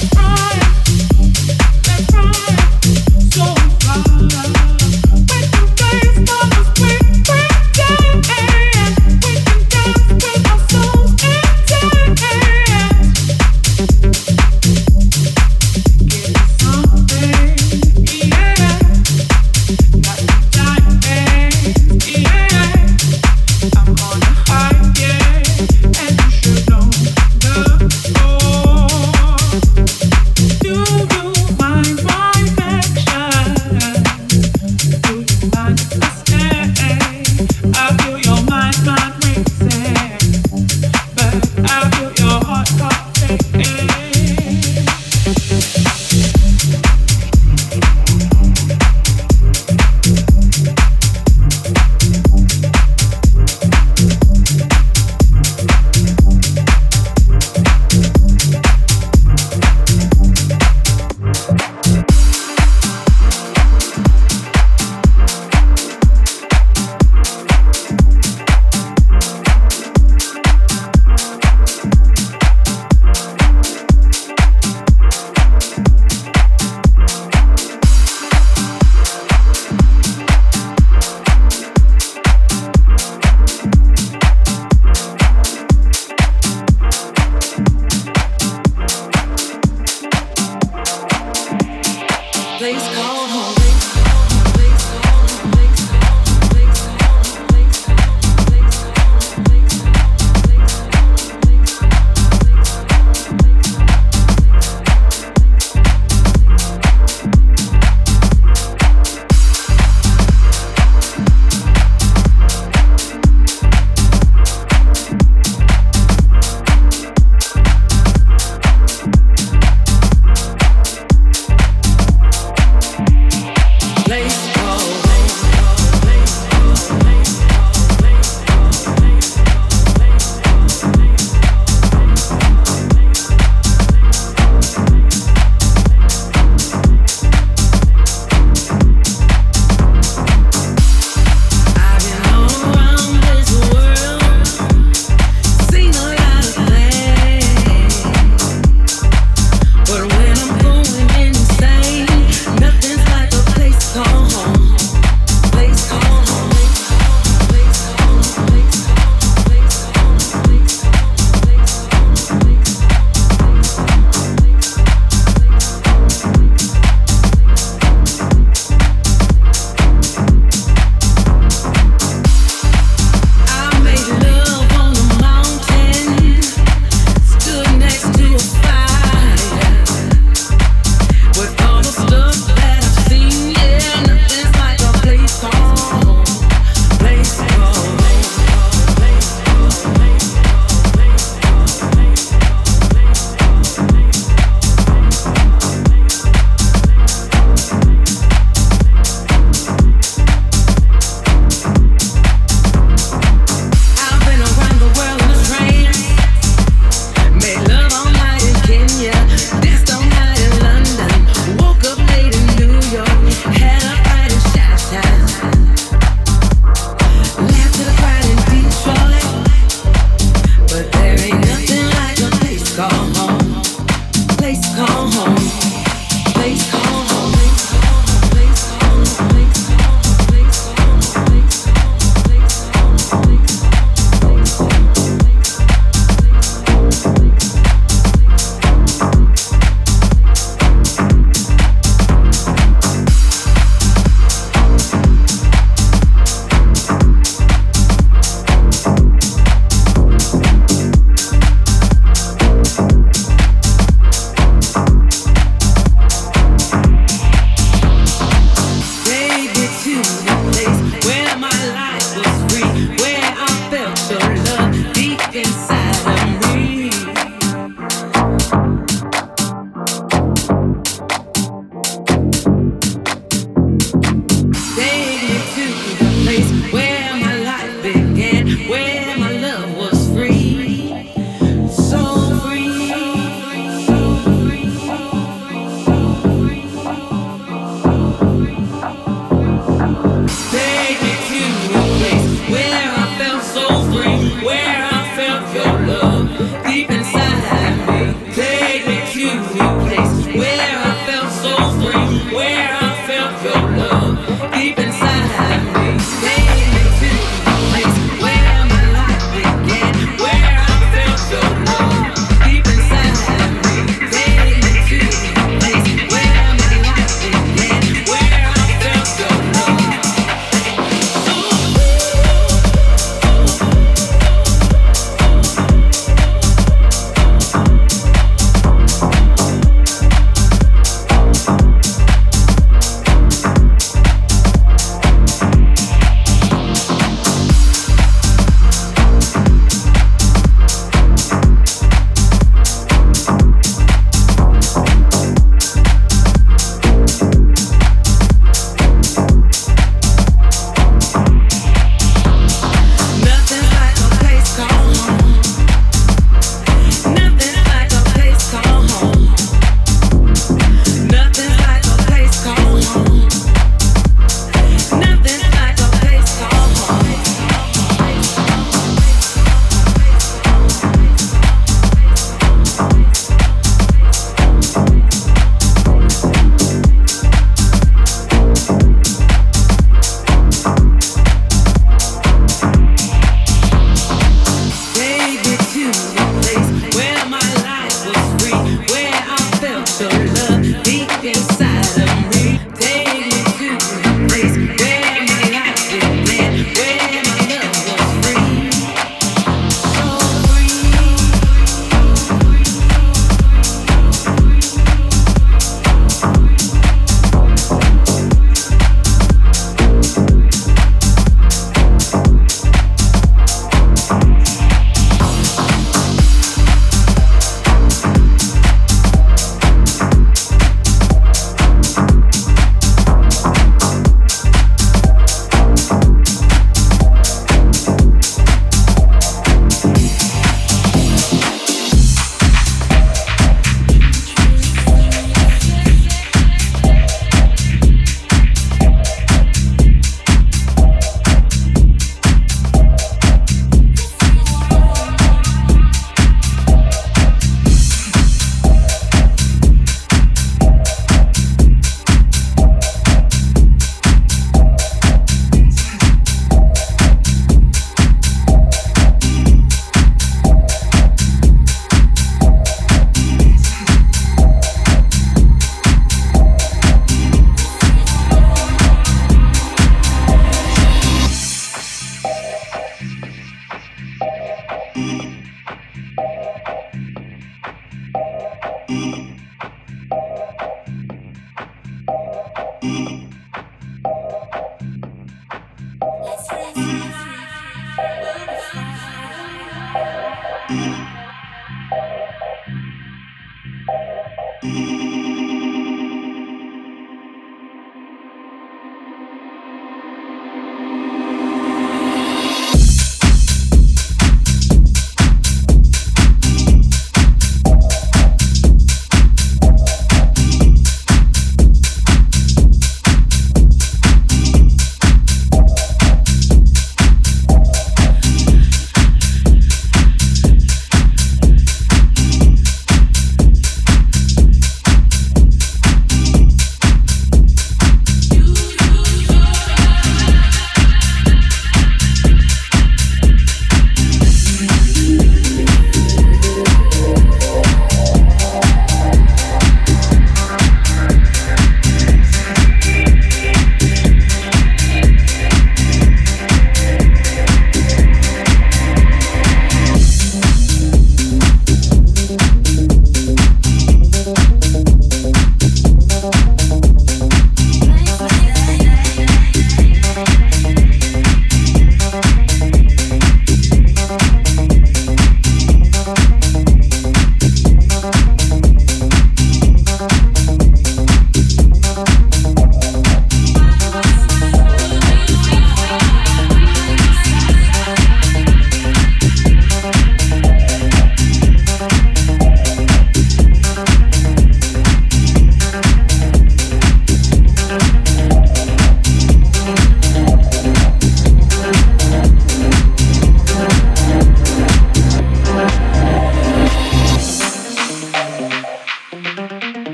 I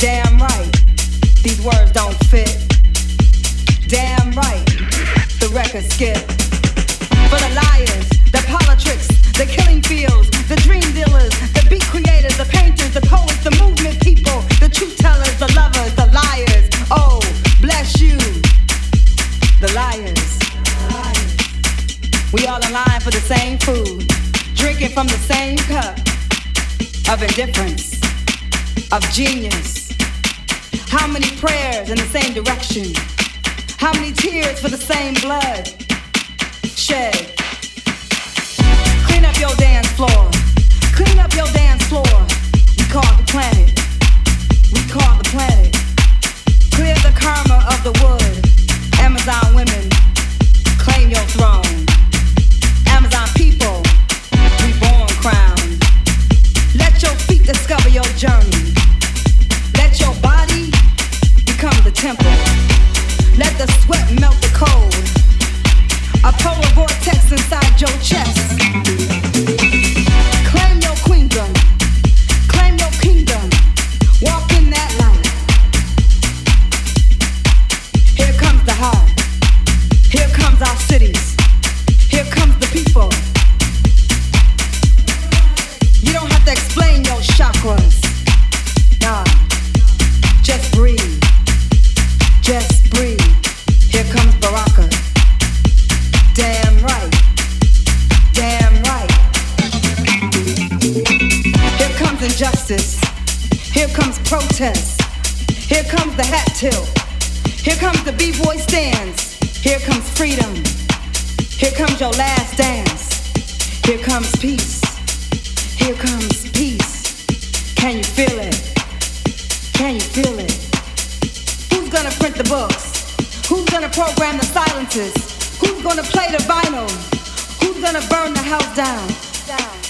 damn right, these words don't fit. Damn right, the record skip. For the liars, the politics, the killing fields, the dream dealers, the beat creators, the painters, the poets, the movement people, the truth tellers, the lovers, the liars. Oh, bless you, the liars. We all in line for the same food, drinking from the same cup of indifference, of genius. How many prayers in the same direction? How many tears for the same blood shed? Clean up your dance floor. Clean up your dance floor. We call the planet. We call the planet. Clear the karma of the wood. Amazon women, claim your throne. Amazon people, reborn crown. Let your feet discover your journey. Temple. Let the sweat melt the cold. A polar vortex inside your chest. Here comes peace. Can you feel it? Can you feel it? Who's gonna print the books? Who's gonna program the silences? Who's gonna play the vinyl? Who's gonna burn the house down? Down,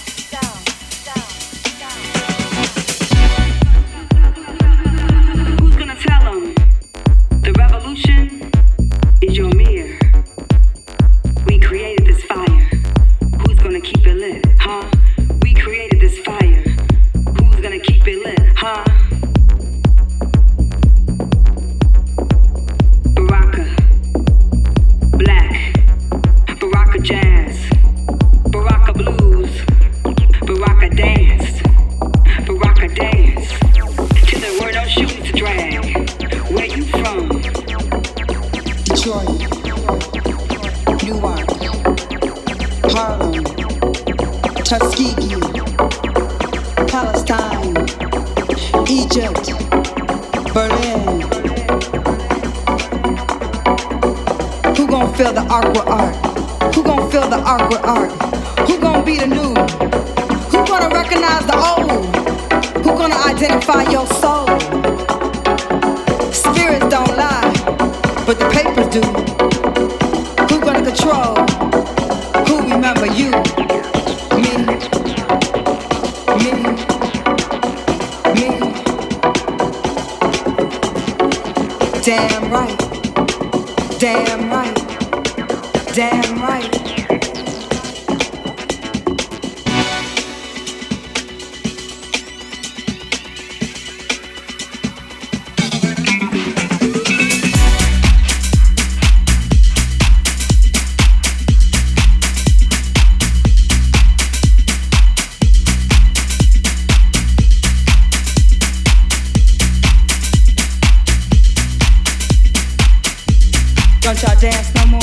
dance no more?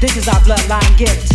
This is our bloodline gift.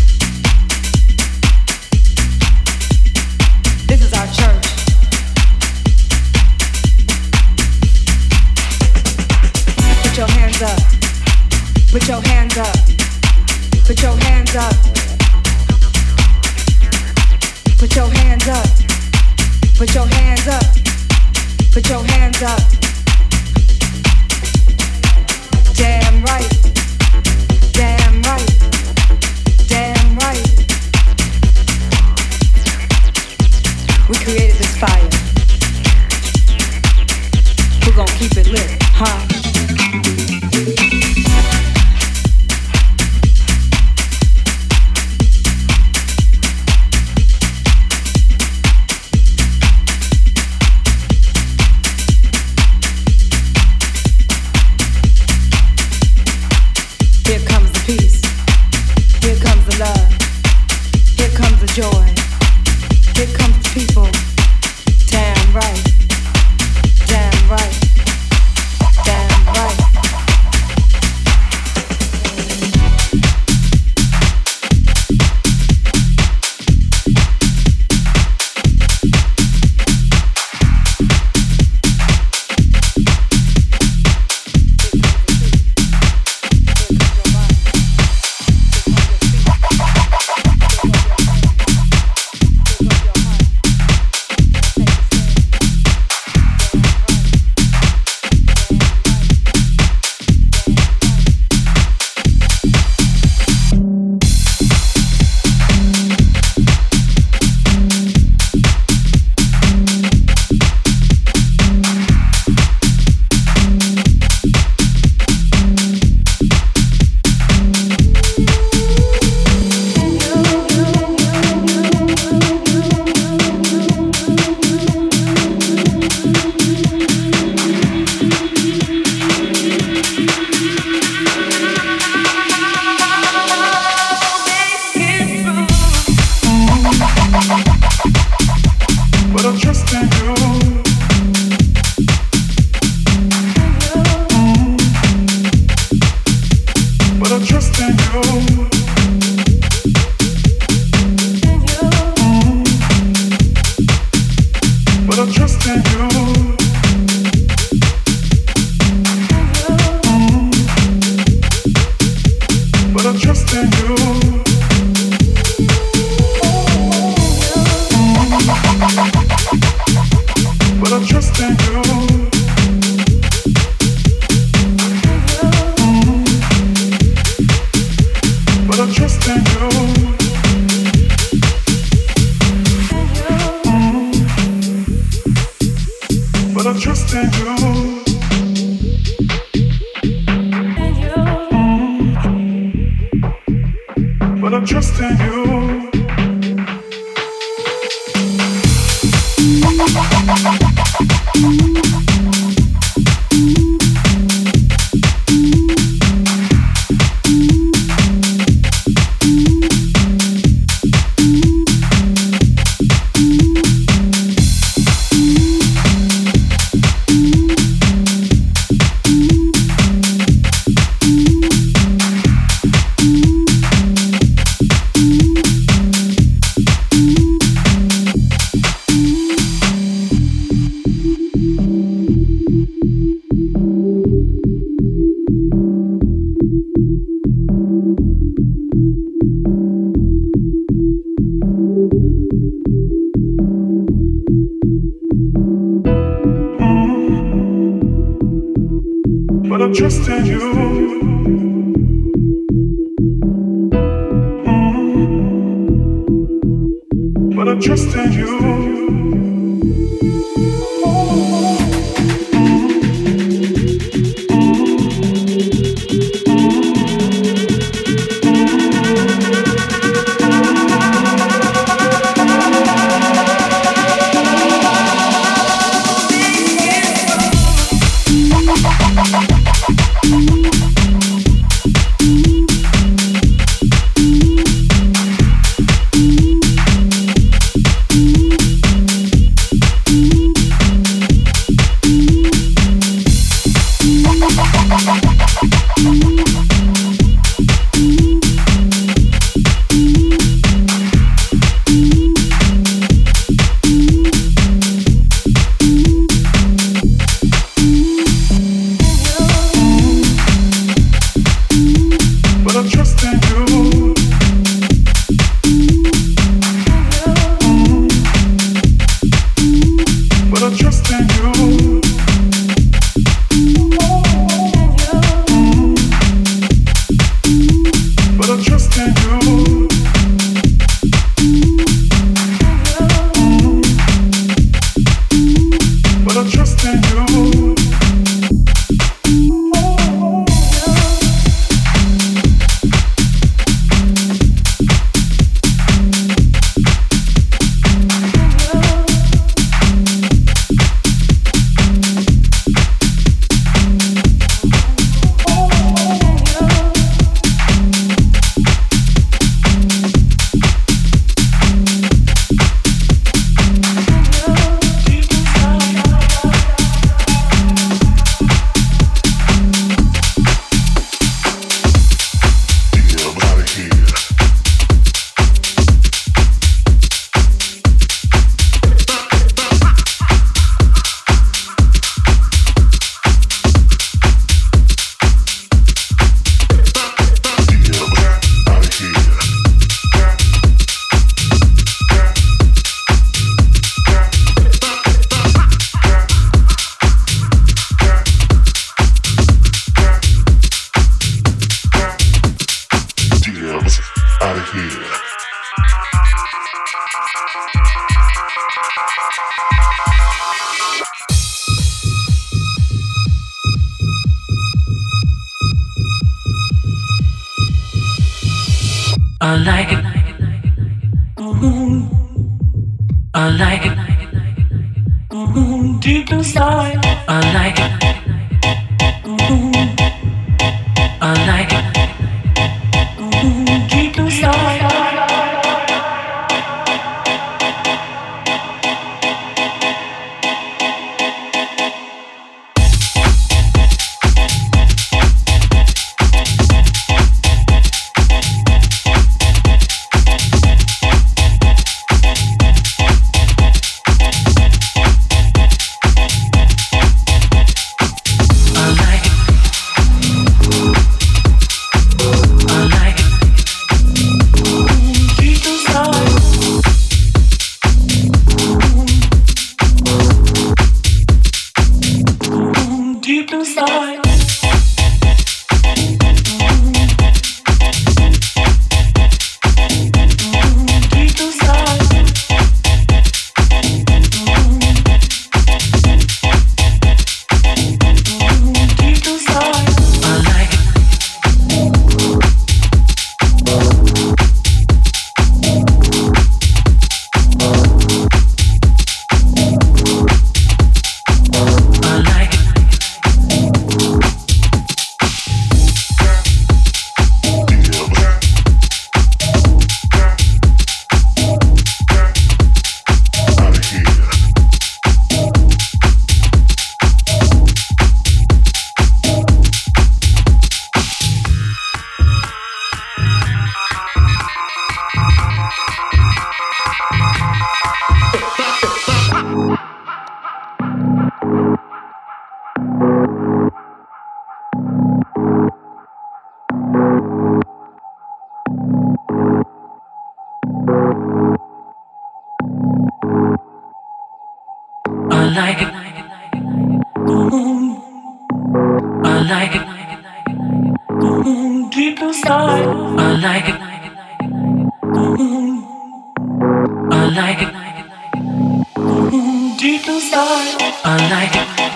People start all night.